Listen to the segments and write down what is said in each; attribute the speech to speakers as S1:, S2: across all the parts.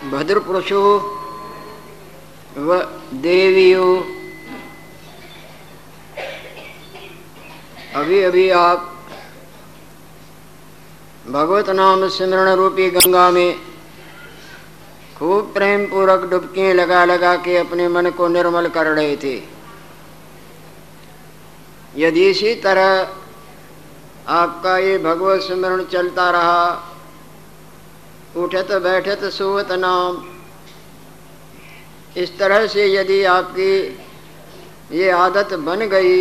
S1: भद्र पुरुषों व देवियों। अभी अभी आप भगवत नाम सिमरण रूपी गंगा में खूब प्रेम पूर्वक डुबकियाँ लगा लगा के अपने मन को निर्मल कर रहे थे। यदि इसी तरह आपका ये भगवत स्मरण चलता रहा उठत बैठत सुवत नाम। इस तरह से यदि आपकी ये आदत बन गई,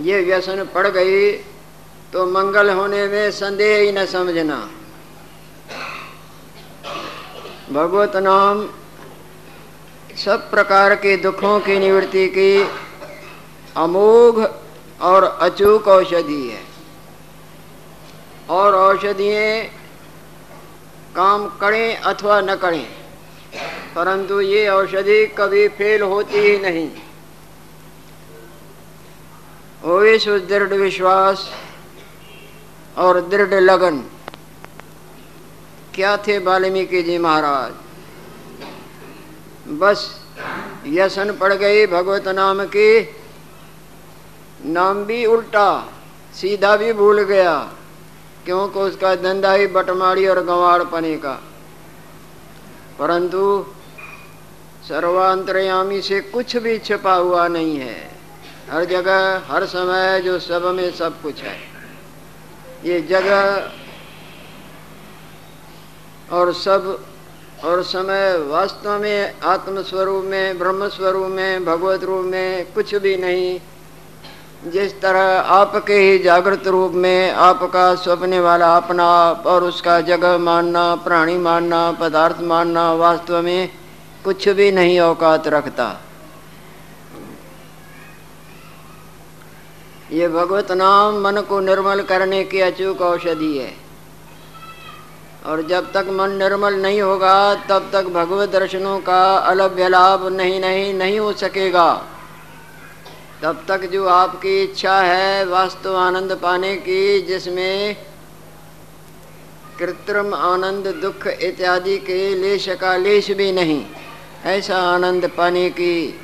S1: ये व्यसन पड़ गई तो मंगल होने में संदेह ही न समझना। भगवत नाम सब प्रकार के दुखों की निवृत्ति की अमोघ और अचूक औषधि है। और औषधियाँ काम करें अथवा न करें। परंतु ये औषधि कभी फेल होती ही नहीं। ओवे दृढ़ विश्वास और दृढ़ लगन। क्या थे वाल्मीकि जी महाराज? बस यसन पड़ गई भगवत नाम की। नाम भी उल्टा, सीधा भी भूल गया। क्योंकि उसका धंधा ही बटमाड़ी और गंवाड़ पने का। परंतु सर्वांतरयामी से कुछ भी छिपा हुआ नहीं है। हर जगह, हर समय जो सब में सब कुछ है। ये जगह और सब और समय वास्तव में आत्म स्वरूप में ब्रह्म स्वरूप में, भगवत रूप में कुछ भी नहीं। जिस तरह आपके ही जागृत रूप में आपका स्वप्ने वाला अपना आप और उसका जगह मानना, प्राणी मानना, पदार्थ मानना वास्तव में कुछ भी नहीं औकात रखता। ये भगवत नाम मन को निर्मल करने की अचूक औषधि है। और जब तक मन निर्मल नहीं होगा, तब तक भगवत दर्शनों का अलभ्य लाभ नहीं नहीं नहीं हो सकेगा। तब तक जो आपकी इच्छा है वास्तव आनंद पाने की, जिसमें कृत्रिम आनंद, दुख इत्यादि के लेश का लेश भी नहीं, ऐसा आनंद पाने की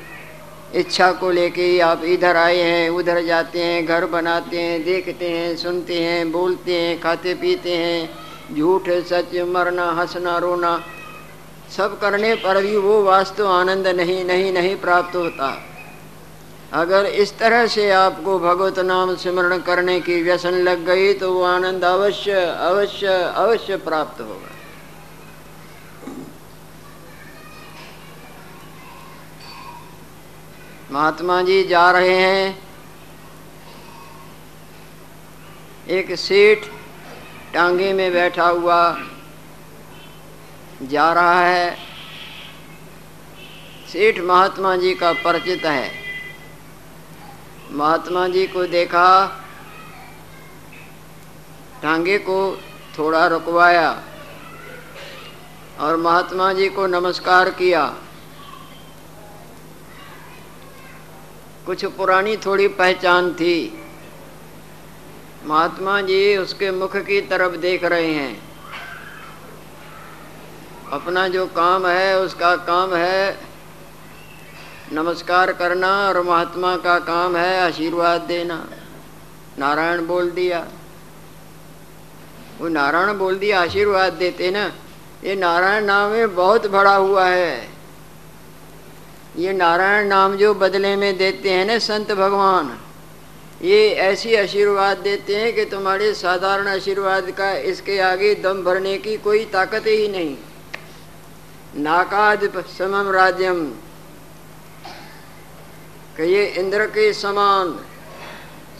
S1: इच्छा को लेके आप इधर आए हैं, उधर जाते हैं, घर बनाते हैं, देखते हैं, सुनते हैं, बोलते हैं, खाते पीते हैं, झूठ, सच, मरना, हंसना, रोना, सब करने पर भी वो वास्तव आनंद नहीं नहीं नहीं प्राप्त होता। अगर इस तरह से आपको भगवत नाम स्मरण करने की व्यसन लग गई तो वो आनंद अवश्य अवश्य अवश्य प्राप्त होगा। महात्मा जी जा रहे हैं। एक सेठ टांगे में बैठा हुआ जा रहा है। सेठ महात्मा जी का परिचित है। महात्मा जी को देखा, टांगे को थोड़ा रुकवाया और महात्मा जी को नमस्कार किया। कुछ पुरानी थोड़ी पहचान थी। महात्मा जी उसके मुख की तरफ़ देख रहे हैं। अपना जो काम है, उसका काम है नमस्कार करना और महात्मा का काम है आशीर्वाद देना। नारायण बोल दिया। वो नारायण बोल दिया, आशीर्वाद देते ना। ये नारायण नाम में बहुत बड़ा हुआ है। ये नारायण नाम जो बदले में देते हैं ना संत भगवान, ये ऐसी आशीर्वाद देते हैं कि तुम्हारे साधारण आशीर्वाद का इसके आगे दम भरने की कोई ताकत ही नहीं। नाकाद समम राज्यम कि ये इंद्र के समान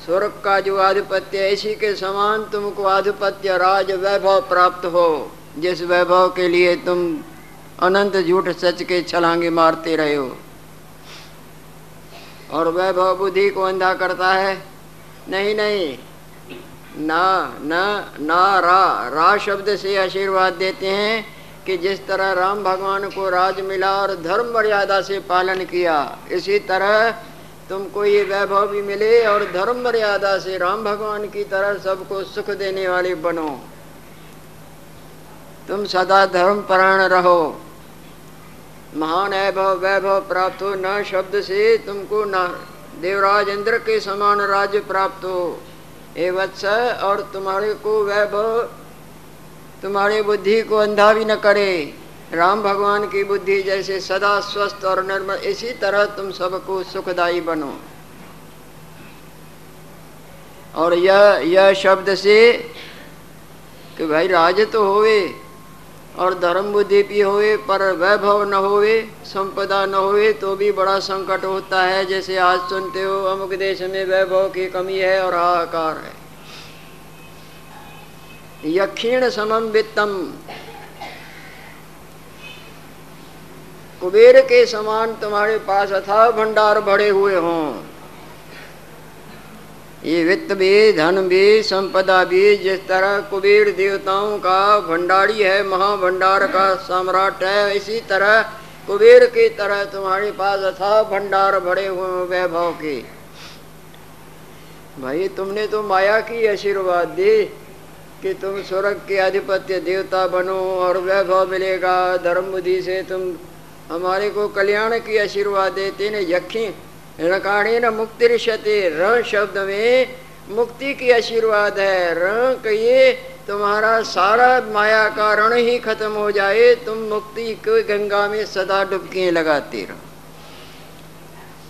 S1: स्वर्ग का जो आधिपत्य इसी के समान तुमको आधिपत्य राज वैभव प्राप्त हो। जिस वैभव के लिए तुम अनंत झूठ सच के छलांगे मारते रहे हो। और वैभव बुद्धि को अंधा करता है? नहीं नहीं। ना ना ना, रा रा शब्द से आशीर्वाद देते हैं। कि जिस तरह राम भगवान को राज मिला और धर्म मर्यादा से पालन किया, इसी तरह तुमको ये वैभव भी मिले और धर्म मर्यादा से राम भगवान की तरह सबको सुख देने वाले बनो। तुम सदा धर्म प्राण रहो। महान वैभव वैभव प्राप्त हो, न शब्द से तुमको न देवराज इंद्र के समान राज्य प्राप्त हो। ए वत्स और तुम्हारे को वैभव तुम्हारी बुद्धि को अंधा भी न करे। राम भगवान की बुद्धि जैसे सदा स्वस्थ और निर्मल, इसी तरह तुम सबको सुखदाई बनो। और यह यह शब्द से कि भाई राज तो होवे और धर्म बुद्धि भी होवे, पर वैभव न होवे, संपदा न होवे तो भी बड़ा संकट होता है। जैसे आज सुनते हो, अमुक देश में वैभव की कमी है और हाहाकार है। यक्षीण समम वित्तम कुबेर के समान तुम्हारे पास अथा भंडार भरे हुए हों। ये वित्त भी, धन भी, संपदा भी, जिस तरह कुबेर देवताओं का भंडारी है, महाभंडार का सम्राट है, इसी तरह कुबेर की तरह तुम्हारे पास अथा भंडार भरे हुए वैभव के। भाई, तुमने तो माया की आशीर्वाद दी। कि तुम स्वर्ग के अधिपत्य देवता बनो और वैभव मिलेगा। धर्म बुद्धि से तुम हमारे को कल्याण की आशीर्वाद देते न यक्षी। रकाणे न मुक्ति ऋषते र शब्द में मुक्ति की आशीर्वाद है। र कहिए, तुम्हारा सारा माया का रण ही खत्म हो जाए। तुम मुक्ति को गंगा में सदा डुबकी लगाते रहो।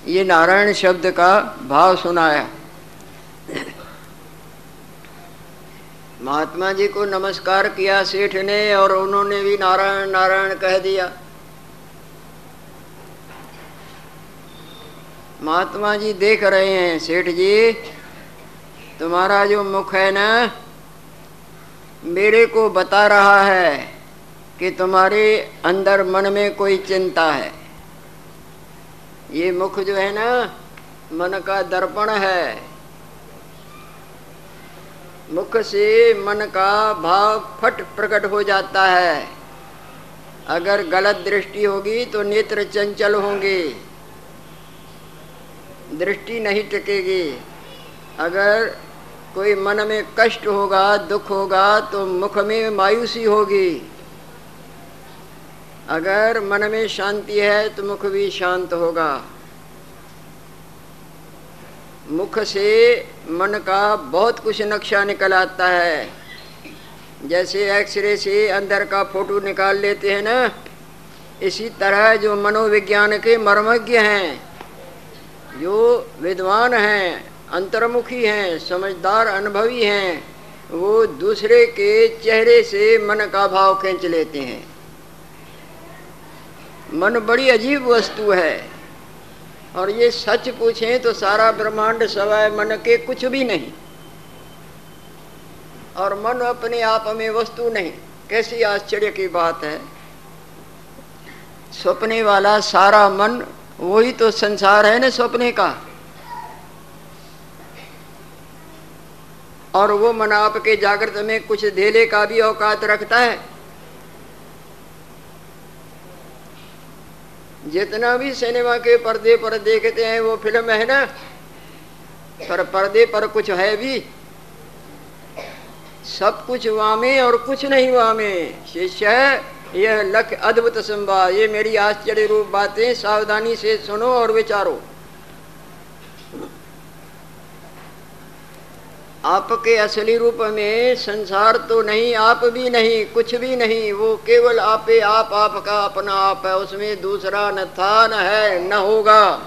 S1: ये नारायण शब्द का भाव सुनाया। महात्मा जी को नमस्कार किया सेठ ने और उन्होंने भी नारायण नारायण कह दिया। महात्मा जी देख रहे हैं, सेठ जी। तुम्हारा जो मुख है ना, मेरे को बता रहा है कि तुम्हारे अंदर मन में कोई चिंता है। ये मुख जो है ना, मन का दर्पण है। मुख से मन का भाव फट प्रकट हो जाता है। अगर गलत दृष्टि होगी तो नेत्र चंचल होंगे। दृष्टि नहीं टिकेगी। अगर कोई मन में कष्ट होगा, दुख होगा तो मुख में मायूसी होगी। अगर मन में शांति है तो मुख भी शांत होगा। मुख से मन का बहुत कुछ नक्शा निकल आता है। जैसे एक्सरे से अंदर का फ़ोटो निकाल लेते हैं ना, इसी तरह जो मनोविज्ञान के मर्मज्ञ हैं, जो विद्वान हैं, अंतर्मुखी हैं, समझदार अनुभवी हैं, वो दूसरे के चेहरे से मन का भाव खींच लेते हैं। मन बड़ी अजीब वस्तु है। और ये सच पूछें तो सारा ब्रह्मांड सवाय मन के कुछ भी नहीं। और मन अपने आप में वस्तु नहीं। कैसी आश्चर्य की बात है। सपने वाला सारा मन, वही तो संसार है ना सपने का। और वो मन आपके जागृत में कुछ धेले का भी औकात रखता है। जितना भी सिनेमा के पर्दे पर देखते हैं, वो फ़िल्म है ना? पर पर्दे पर कुछ है भी। सब कुछ वामे और कुछ नहीं वामे। शिष्य, यह लख अद्भुत संवाद। ये मेरी आश्चर्य रूप बातें सावधानी से सुनो और विचारो। आपके असली रूप में संसार तो नहीं, आप भी नहीं, कुछ भी नहीं, वो केवल आपे आप, आपका अपना आप है, उसमें दूसरा न था, न है, न होगा।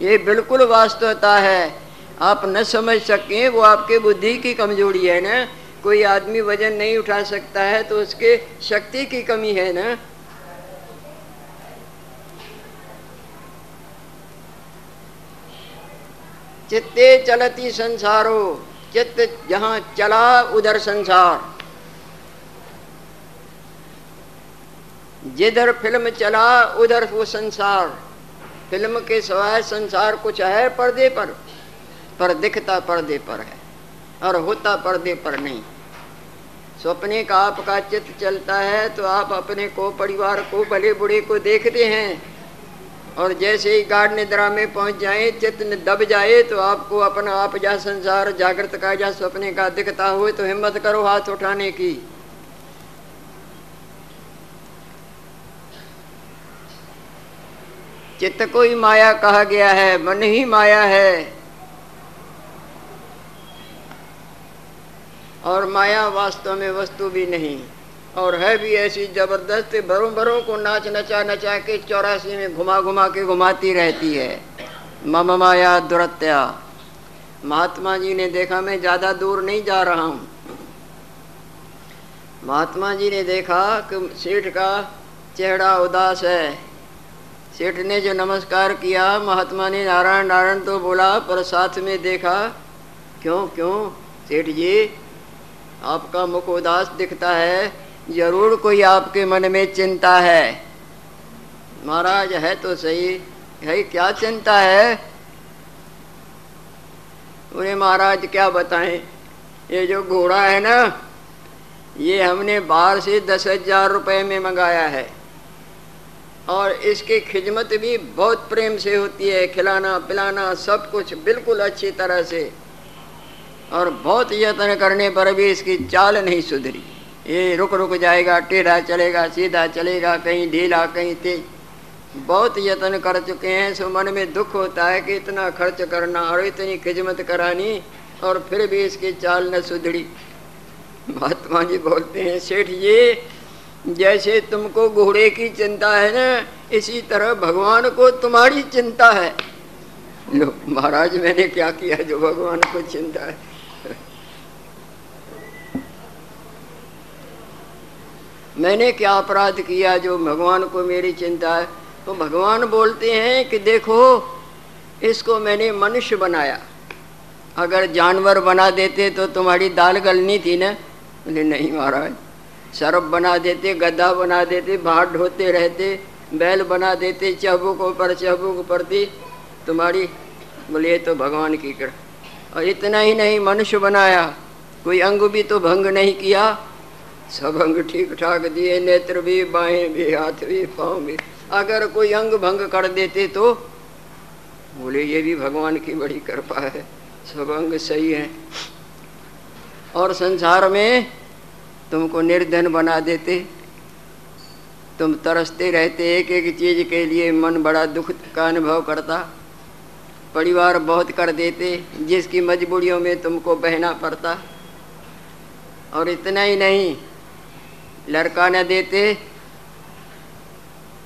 S1: ये बिल्कुल वास्तवता है। आप न समझ सकें, वो आपके बुद्धि की कमज़ोरी है ना। कोई आदमी वज़न नहीं उठा सकता है तो उसके शक्ति की कमी है ना। चित्ते चलती संसारो, चित्त जहाँ चला उधर संसार। जिधर फ़िल्म चला, उधर वो संसार। फ़िल्म के सवाय संसार कुछ है, पर्दे पर। पर दिखता पर्दे पर है, और होता पर्दे पर नहीं। सपने का आपका चित्त चलता है तो आप अपने को, परिवार को, भले बुढ़े को देखते हैं। और जैसे ही गाढ़ निद्रा में पहुँच जाए, चित्त में दब जाए तो आपको अपना आप जा संसार, जागृत का जा सपने का दिखता हुए तो हिम्मत करो हाथ उठाने की। चित्त को ही माया कहा गया है, मन ही माया है। और माया वास्तव में वस्तु भी नहीं। और है भी ऐसी ज़बरदस्त भरों भरों को नाच नचा नचा के चौरासी में घुमा घुमा के घुमाती रहती है। मम माया दुरत्या। महात्मा जी ने देखा, मैं ज़्यादा दूर नहीं जा रहा हूँ। महात्मा जी ने देखा कि सेठ का चेहरा उदास है। सेठ ने जो नमस्कार किया, महात्मा ने नारायण नारायण तो बोला, पर साथ में देखा, क्यों क्यों, सेठ जी, आपका मुख उदास दिखता है ज़रूर कोई आपके मन में चिंता है। महाराज, है तो सही। है क्या चिंता है? उन्हें महाराज, क्या बताएँ? ये जो घोड़ा है ना, ये हमने बाहर से दस हज़ार रुपये में मंगाया है। और इसकी खिदमत भी बहुत प्रेम से होती है। खिलाना, पिलाना, सब कुछ बिल्कुल अच्छी तरह से। और बहुत यत्न करने पर भी इसकी चाल नहीं सुधरी। ये रुक रुक जाएगा, टेढ़ा चलेगा, सीधा चलेगा, कहीं ढीला, कहीं तेज। बहुत यत्न कर चुके हैं, सो मन में दुख होता है कि इतना खर्च करना और इतनी खिदमत करानी और फिर भी इसकी चाल न सुधरी। महात्मा जी बोलते हैं, सेठ जी जैसे तुमको घोड़े की चिंता है ना, इसी तरह भगवान को तुम्हारी चिंता है। लो, महाराज, मैंने क्या किया जो भगवान को चिंता है? मैंने क्या अपराध किया जो भगवान को मेरी चिंता है? तो भगवान बोलते हैं कि देखो, इसको मैंने मनुष्य बनाया। अगर जानवर बना देते तो तुम्हारी दाल गलनी थी ना? बोले, नहीं महाराज। सरफ बना देते गद्दा बना देते भाट ढोते रहते, बैल बना देते चहबुक ऊपर चहबुक पड़ती तुम्हारी बोले तो भगवान की कर और इतना ही नहीं, मनुष्य बनाया। कोई अंग भी तो भंग नहीं किया। सब अंग ठीक ठाक दिए, नेत्र भी, बाहें भी, हाथ भी, पाँव भी। अगर कोई अंग भंग कर देते तो? बोले, ये भी भगवान की बड़ी कृपा है। सब अंग सही है। और संसार में तुमको निर्धन बना देते। तुम तरसते रहते एक एक चीज़ के लिए, मन बड़ा दुख का अनुभव करता। परिवार बहुत कर देते, जिसकी मजबूरियों में तुमको बहना पड़ता। और इतना ही नहीं लड़का न देते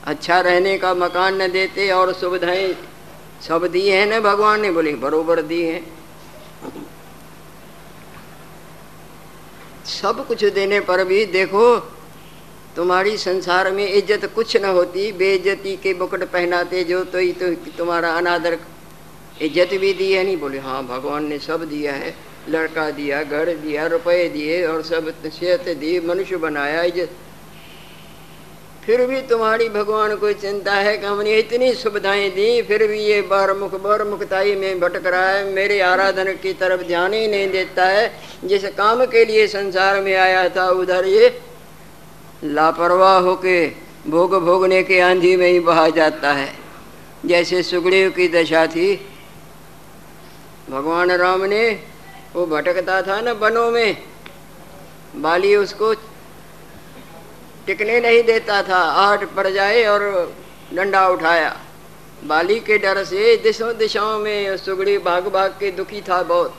S1: अच्छा रहने का मकान न देते और सुविधाएँ सब दिए है ना भगवान ने, बोले, बरोबर दी है। सब कुछ देने पर भी देखो, तुम्हारी संसार में इज़्ज़त कुछ न होती, बेइज्जती के बुकट पहनाते जो तो ही तो तुम्हारा अनादर इज़्ज़त भी दी है नहीं? बोले हाँ भगवान ने सब दिया है। लड़का दिया, घर दिया, रुपए दिए और सब सेहत दी, मनुष्य बनाया इज़्ज़त फिर भी तुम्हारी भगवान को चिंता है कि हमने इतनी सुविधाएँ दी, फिर भी ये बार मुख बार मुखताई में भटक रहा है। मेरे आराधन की तरफ़ ध्यान ही नहीं देता है। जिस काम के लिए संसार में आया था, उधर ये लापरवाह होके भोग भोगने के आंधी में ही बहा जाता है। जैसे सुगड़ेव की दशा थी। भगवान राम ने वो भटकता था ना वनों में। बाली उसको टिकने नहीं देता था। आहट पड़ जाए और डंडा उठाया। बाली के डर से दिशों दिशाओं में सुगड़ी भाग भाग के दुखी था बहुत।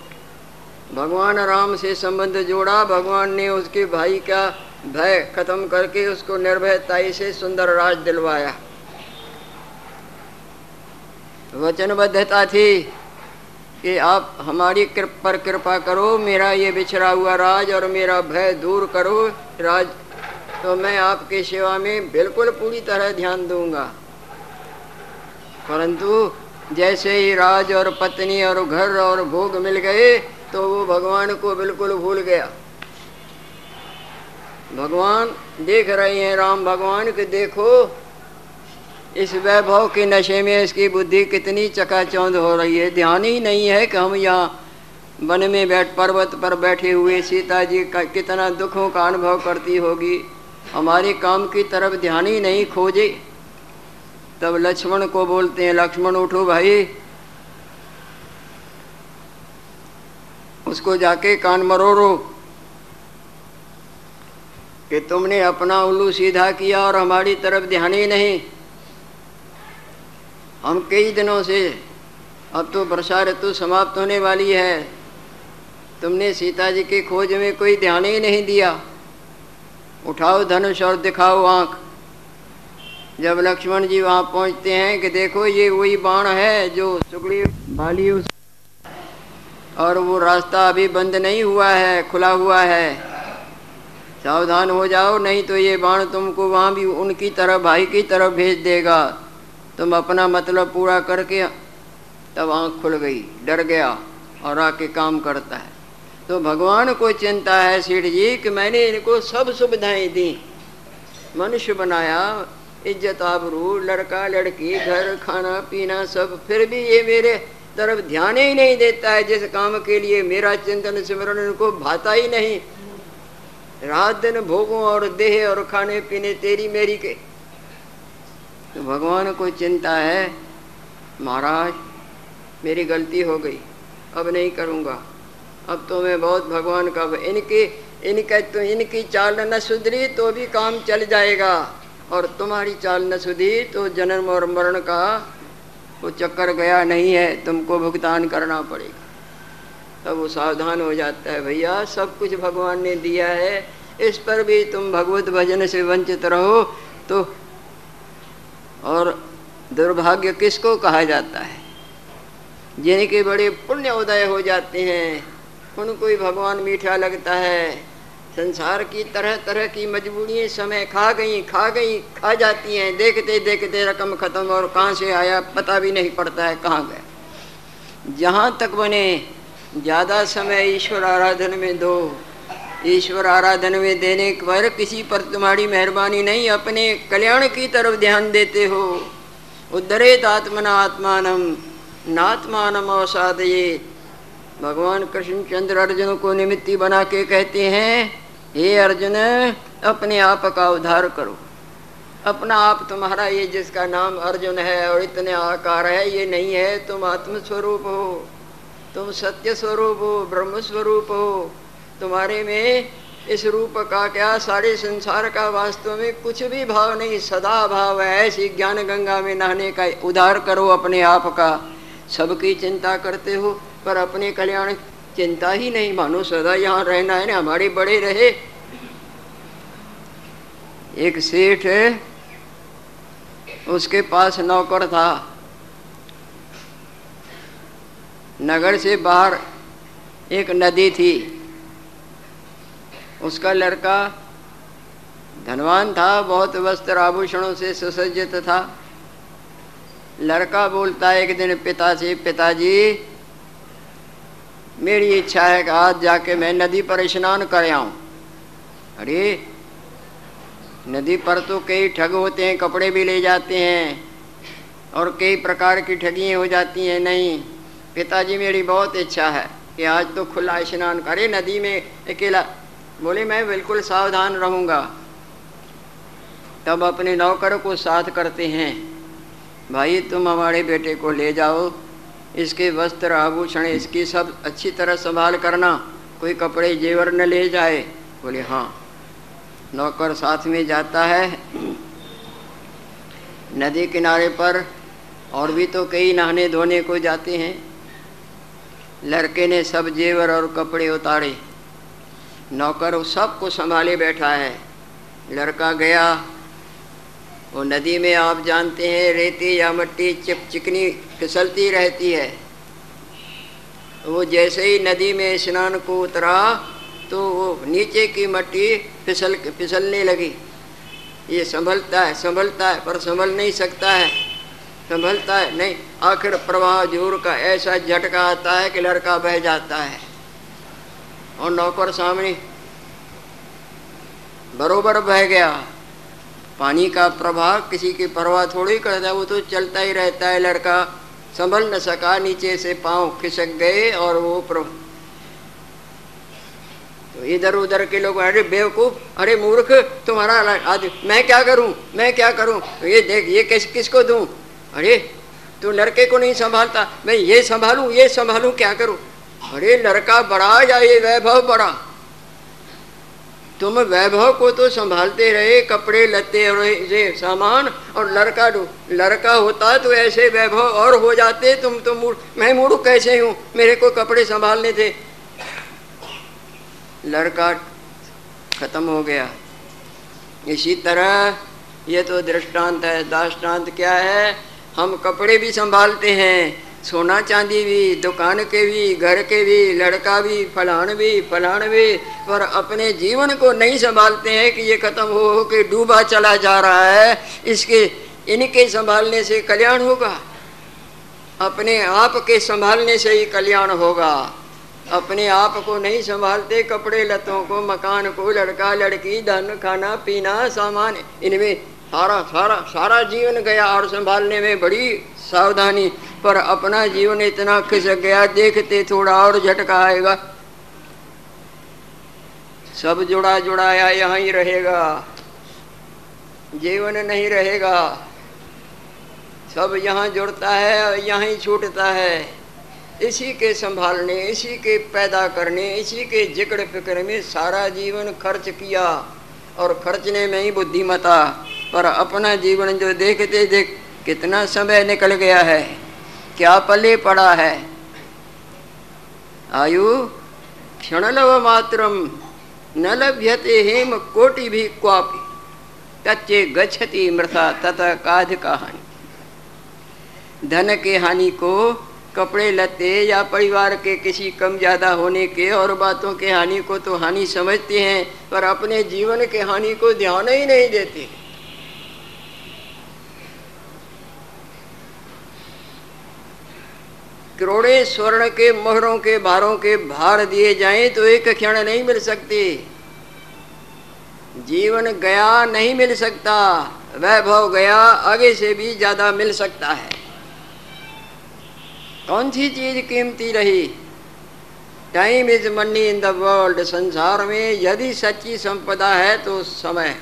S1: भगवान राम से संबंध जोड़ा। भगवान ने उसके भाई का भय खत्म करके उसको निर्भयताई से सुंदर राज दिलवाया। वचनबद्धता थी। कि आप हमारी कृप, पर कृपा करो, मेरा ये बिछड़ा हुआ राज और मेरा भय दूर करो। राज तो मैं आपके सेवा में बिल्कुल पूरी तरह ध्यान दूँगा। परंतु जैसे ही राज और पत्नी और घर और भोग मिल गए तो वो भगवान को बिल्कुल भूल गया। भगवान देख रहे हैं, राम भगवान, के देखो इस वैभव के नशे में इसकी बुद्धि कितनी चकाचौंध हो रही है। ध्यान ही नहीं है कि हम यहाँ वन में बैठ, पर्वत पर बैठे हुए सीता जी का कितना दुखों का अनुभव करती होगी। हमारे काम की तरफ़ ध्यान ही नहीं खोजे। तब लक्ष्मण को बोलते हैं, लक्ष्मण उठो भाई। उसको जाके कान मरोरो कि तुमने अपना उल्लू सीधा किया और हमारी तरफ़ ध्यान ही नहीं। हम कई दिनों से, अब तो वर्षा ऋतु समाप्त होने वाली है। तुमने सीता जी के खोज में कोई ध्यान ही नहीं दिया। उठाओ धनुष और दिखाओ आँख। जब लक्ष्मण जी वहाँ पहुँचते हैं कि देखो ये वही बाण है जो सुगड़ी बाली उस और वो रास्ता अभी बंद नहीं हुआ है, खुला हुआ है। सावधान हो जाओ, नहीं तो ये बाण तुमको वहाँ भी उनकी तरफ़ भाई की तरफ़ भेज देगा। तुम अपना मतलब पूरा करके तब आँख खुल गई, डर गया और आके काम करता है। तो भगवान को चिंता है, सीठ जी, कि मैंने इनको सब सुविधाएँ दी। मनुष्य बनाया, इज़्ज़त आबरू, लड़का, लड़की, घर, खाना, पीना सब, फिर भी ये मेरे तरफ़ ध्यान ही नहीं देता है। जिस काम के लिए मेरा चिंतन सिमरण इनको भाता ही नहीं। रात दिन भोगों और देह और खाने पीने तेरी मेरी के तो भगवान को चिंता है, महाराज, मेरी गलती हो गई, अब नहीं करूँगा। अब तो मैं बहुत भगवान का, इनकी, इनका तो इनकी चाल न सुधरी तो भी काम चल जाएगा। और तुम्हारी चाल न सुधरी तो जन्म और मरण का वो चक्कर गया नहीं है, तुमको भुगतान करना पड़ेगा। तब वो सावधान हो जाता है, भैया, सब कुछ भगवान ने दिया है, इस पर भी तुम भगवत भजन से वंचित रहो तो और दुर्भाग्य किसको कहा जाता है? जिनके बड़े पुण्य उदय हो जाते हैं, उनको ही भगवान मीठा लगता है। संसार की तरह तरह की मजबूरियाँ समय खा गई खा गई, खा जाती हैं। देखते देखते रकम खत्म और कहाँ से आया पता भी नहीं पड़ता है कहाँ गए जहाँ तक बने, ज़्यादा समय ईश्वर आराधन में दो। ईश्वर आराधन में देने पर किसी पर तुम्हारी मेहरबानी नहीं, अपने कल्याण की तरफ़ ध्यान देते हो। उद्धरेत आत्मना आत्मानम नात्मानम अवसादये। भगवान कृष्णचंद्र अर्जुन को निमित्ती बना के कहते हैं, हे अर्जुन, अपने आप का उद्धार करो। अपना आप तुम्हारा ये जिसका नाम अर्जुन है और इतने आकार है, ये नहीं है, तुम आत्मस्वरूप हो। तुम सत्य स्वरूप हो ब्रह्म स्वरूप हो। तुम्हारे में इस रूप का क्या सारे संसार का वास्तव में कुछ भी भाव नहीं, सदा भाव है। ऐसी ज्ञान गंगा में नहाने का उद्धार करो अपने आप का। सबकी चिंता करते हो, पर अपने कल्याण चिंता ही नहीं। मानो सदा यहाँ रहना है ना, हमारे बड़े रहे। एक सेठ उसके पास नौकर था। नगर से बाहर एक नदी थी। उसका लड़का धनवान था, बहुत वस्त्र आभूषणों से सुसज्जित था। लड़का बोलता है एक दिन पिता से पिताजी, मेरी इच्छा है कि आज जाके मैं नदी पर स्नान कर आऊँ। अरे, नदी पर तो कई ठग होते हैं, कपड़े भी ले जाते हैं और कई प्रकार की ठगियाँ हो जाती हैं। नहीं, पिताजी मेरी बहुत इच्छा है कि आज तो खुला स्नान करे, नदी में अकेला बोले, मैं बिल्कुल सावधान रहूँगा। तब अपने नौकर को साथ करते हैं। भाई, तुम हमारे बेटे को ले जाओ। इसके वस्त्र, आभूषण, इसकी सब अच्छी तरह संभाल करना। कोई कपड़े जेवर न ले जाए। बोले हाँ। नौकर साथ में जाता है। नदी किनारे पर और भी तो कई नहाने धोने को जाते हैं। लड़के ने सब जेवर और कपड़े उतारे। नौकर सबको संभाले बैठा है। लड़का गया। वो नदी में आप जानते हैं, रेती या मट्टी चिप चिकनी फिसलती रहती है। वो जैसे ही नदी में स्नान को उतरा तो वो नीचे की मट्टी फिसल फिसलने लगी। ये संभलता है संभलता है, पर संभल नहीं सकता है। संभलता है, नहीं, आखिर प्रवाह ज़ोर का ऐसा झटका आता है कि लड़का बह जाता है। और नौकर सामने। बरोबर बह गया। पानी का प्रभाव किसी की परवाह थोड़ी करता है वो तो चलता ही रहता है, लड़का। संभल न सका, नीचे से पाँव खिसक गए और वो तो इधर उधर के लोग, अरे बेवकूफ़, अरे मूर्ख, तुम्हारा आज मैं क्या करूँ, मैं क्या करूँ? तो ये देख, ये किस, किसको दूँ? अरे, तू लड़के को नहीं संभालता, मैं ये संभालूं ये संभालूं, क्या करूँ? अरे लड़का बड़ा या ये वैभव बड़ा? तुम वैभव को तो संभालते रहे, कपड़े लत्ते और सामान और लड़का लड़का होता तो ऐसे वैभव और हो जाते। तुम तो मूड मैं मूड कैसे हूँ? मेरे को कपड़े संभालने थे। लड़का खत्म हो गया। इसी तरह ये तो दृष्टांत है। दाष्टांत क्या है? हम कपड़े भी संभालते हैं। सोना चांदी भी, दुकान के भी, घर के भी, लड़का भी फलान भी फलान भी, पर अपने जीवन को नहीं संभालते हैं कि ये खत्म हो हो के डूबा चला जा रहा है। इसके, इनके संभालने से कल्याण होगा। अपने आप के संभालने से ही कल्याण होगा। अपने आप को नहीं संभालते कपड़े लतों को, मकान को, लड़का, लड़की, धन, खाना, पीना, सामान, इनमें सारा सारा सारा जीवन गया और संभालने में बड़ी सावधानी, पर अपना जीवन इतना खिसक गया, देखते थोड़ा और झटका आएगा। सब जुड़ा जुड़ाया यहाँ ही रहेगा। जीवन नहीं रहेगा। सब यहाँ जुड़ता है और यहाँ ही छूटता है। इसी के संभालने, इसी के पैदा करने, इसी के ज़िक्र फ़िक्र में सारा जीवन खर्च किया, और खर्चने में ही बुद्धिमता पर अपना जीवन जो देखते देख कितना समय निकल गया है? क्या पले पड़ा है? आयु क्षणलव मात्रम, न लभ्यते हेम कोटि भी क्वापि। तच्चे गच्छति मृथा तथा काध का हानि धन के हानि को, कपड़े लते या परिवार के किसी कम ज़्यादा होने के और बातों के हानि को तो हानि समझते हैं, पर अपने जीवन के हानि को ध्यान ही नहीं देते। करोड़े स्वर्ण के मोहरों के भारों के भार दिए जाएँ तो एक क्षण नहीं मिल सकती। जीवन गया नहीं मिल सकता, वैभव गया आगे से भी ज़्यादा मिल सकता है। कौन सी चीज़ कीमती रही? Time is money in the world संसार में यदि सच्ची संपदा है तो समय।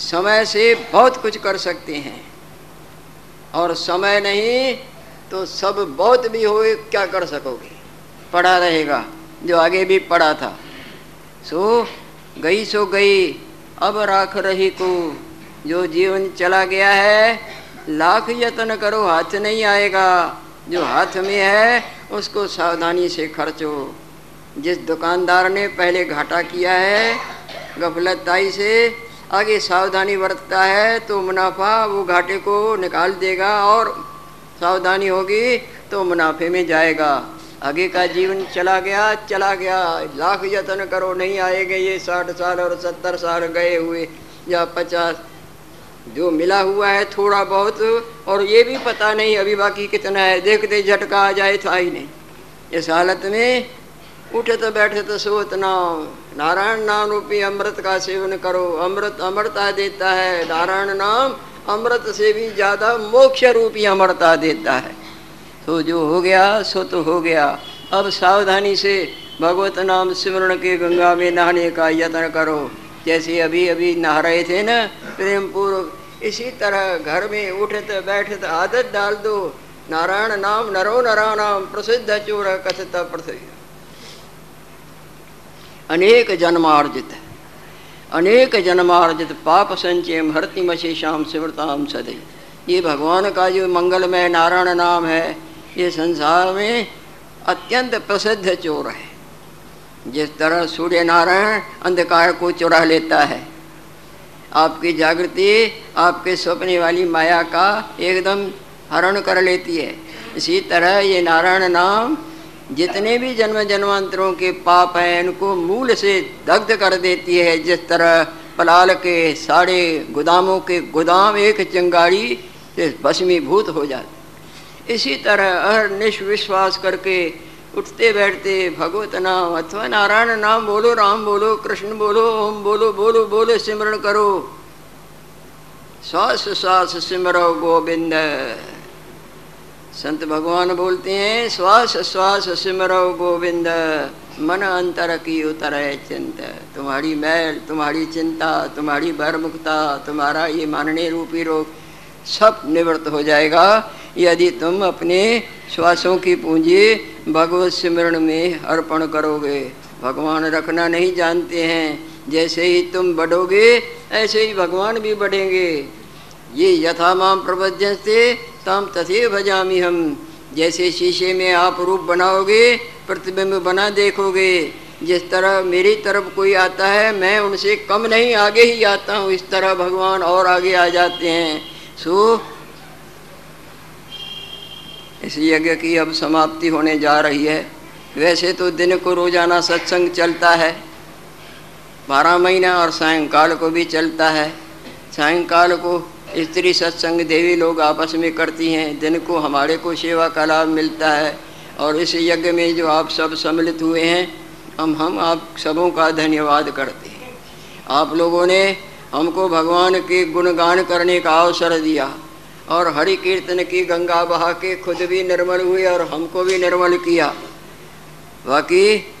S1: समय से बहुत कुछ कर सकते हैं। और समय नहीं तो सब बहुत भी हो क्या कर सकोगे? पढ़ा रहेगा, जो आगे भी पढ़ा था। सो, गई सो गई, अब राख रही को। जो जीवन चला गया है, लाख यत्न करो, हाथ नहीं आएगा। जो हाथ में है, उसको सावधानी से खर्चो। जिस दुकानदार ने पहले घाटा किया है, गफलताई से आगे सावधानी बरतता है तो मुनाफा वो घाटे को निकाल देगा और सावधानी होगी तो मुनाफे में जाएगा। आगे का जीवन चला गया चला गया। लाख यत्न करो, नहीं आएँगे ये साठ साल और सत्तर साल गए हुए या पचास। जो मिला हुआ है थोड़ा बहुत, और ये भी पता नहीं अभी बाकी कितना है। देखते झटका आ जाए था ही नहीं। इस हालत में उठे तो बैठे तो सोत नाम नारायण नाम रूपी अमृत का सेवन करो। अमृत, अमृता देता है। नारायण नाम अमृत से भी ज़्यादा मोक्ष रूपी अमरता देता है। तो जो हो गया, सो तो हो गया। अब सावधानी से भगवत नाम सिमरण के गंगा में नहाने का यत्न करो। जैसे अभी अभी नहा रहे थे ना प्रेम पूर्वक इसी तरह घर में उठते बैठते आदत डाल दो। नारायण नाम, नरो नरा नाम प्रसिद्ध चोर कथित प्रसिद्ध। अनेक जन्मार्जित है। अनेक जन्मार्जित पाप संचय हरतिमशेषाम शिवरताम सदै। ये भगवान का जो मंगलमय नारायण नाम है, ये संसार में अत्यंत प्रसिद्ध चोर है। जिस तरह सूर्य नारायण अंधकार को चुरा लेता है, आपकी जागृति, आपके सपने वाली माया का एकदम हरण कर लेती है। इसी तरह ये नारायण नाम जितने भी जन्म जन्मांतरों के पाप हैं, इनको मूल से दग्ध कर देती है। जिस तरह पलाल के सारे गोदामों के गोदाम एक चिंगारी से भस्मीभूत हो जाते इसी तरह हर निश्विश्वास करके उठते बैठते भगवत नाम, अथवा नारायण नाम बोलो, राम बोलो, कृष्ण बोलो, ओम बोलो बोलो बोलो, सिमरण करो। श्वास श्वास सिमरो गोविंद। संत भगवान बोलते हैं, श्वास श्वास सिमरो गोविंद, मन अंतर की उतर है चिंत। तुम्हारी मैल, तुम्हारी चिंता, तुम्हारी बरमुखता तुम्हारा ये मानने रूपी रोग सब निवृत्त हो जाएगा। यदि तुम अपने श्वासों की पूंजी भगवत सिमरण में अर्पण करोगे, भगवान रखना नहीं जानते हैं। जैसे ही तुम बढ़ोगे, ऐसे ही भगवान भी बढ़ेंगे। ये यथा माम से तम तथे भजामी हम। जैसे शीशे में आप रूप बनाओगे, प्रतिबिंब बना देखोगे। जिस तरह मेरी तरफ़ कोई आता है, मैं उनसे कम नहीं, आगे ही आता हूँ। इस तरह भगवान और आगे आ जाते हैं। सो, इस यज्ञ की अब समाप्ति होने जा रही है। वैसे तो दिन को रोज़ाना सत्संग चलता है। बारह महीना और सायंकाल को भी चलता है। सायंकाल को स्त्री सत्संग देवी लोग आपस में करती हैं दिन को हमारे को सेवा का लाभ मिलता है। और इस यज्ञ में जो आप सब सम्मिलित हुए हैं, हम हम आप सबों का धन्यवाद करते हैं। आप लोगों ने हमको भगवान के गुणगान करने का अवसर दिया और हरि कीर्तन की गंगा बहा के खुद भी निर्मल हुए और हमको भी निर्मल किया। बाकी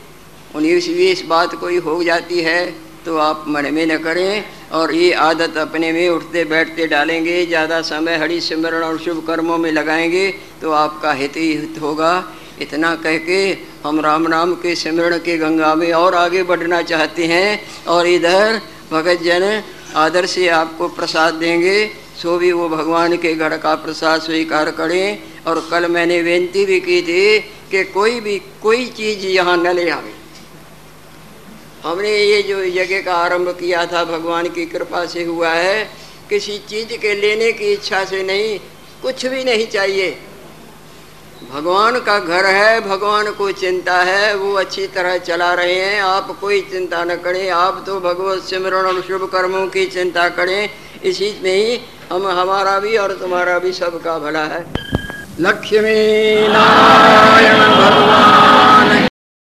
S1: उन्नीस बीस बात कोई हो जाती है तो आप मन में न करें। और ये आदत अपने में उठते बैठते डालेंगे, ज़्यादा समय हरि सिमरण और शुभ कर्मों में लगाएँगे तो आपका हित ही हित होगा। इतना कह के हम राम नाम के सिमरण के गंगा में और आगे बढ़ना चाहते हैं और इधर भगत जन आदर से आपको प्रसाद देंगे, सो भी वो भगवान के घर का प्रसाद स्वीकार करें। और कल मैंने बेनती भी की थी कि कोई भी कोई चीज़ यहाँ न ले आवे। हमने ये जो यज्ञ का आरंभ किया था, भगवान की कृपा से हुआ है। किसी चीज़ के लेने की इच्छा से नहीं, कुछ भी नहीं चाहिए। भगवान का घर है, भगवान को चिंता है, वो अच्छी तरह चला रहे हैं। आप कोई चिंता न करें, आप तो भगवत सिमरण और शुभ कर्मों की चिंता करें। इसी में ही हम, हमारा भी और तुम्हारा भी सबका भला है। लक्ष्मी नारायण भगवान।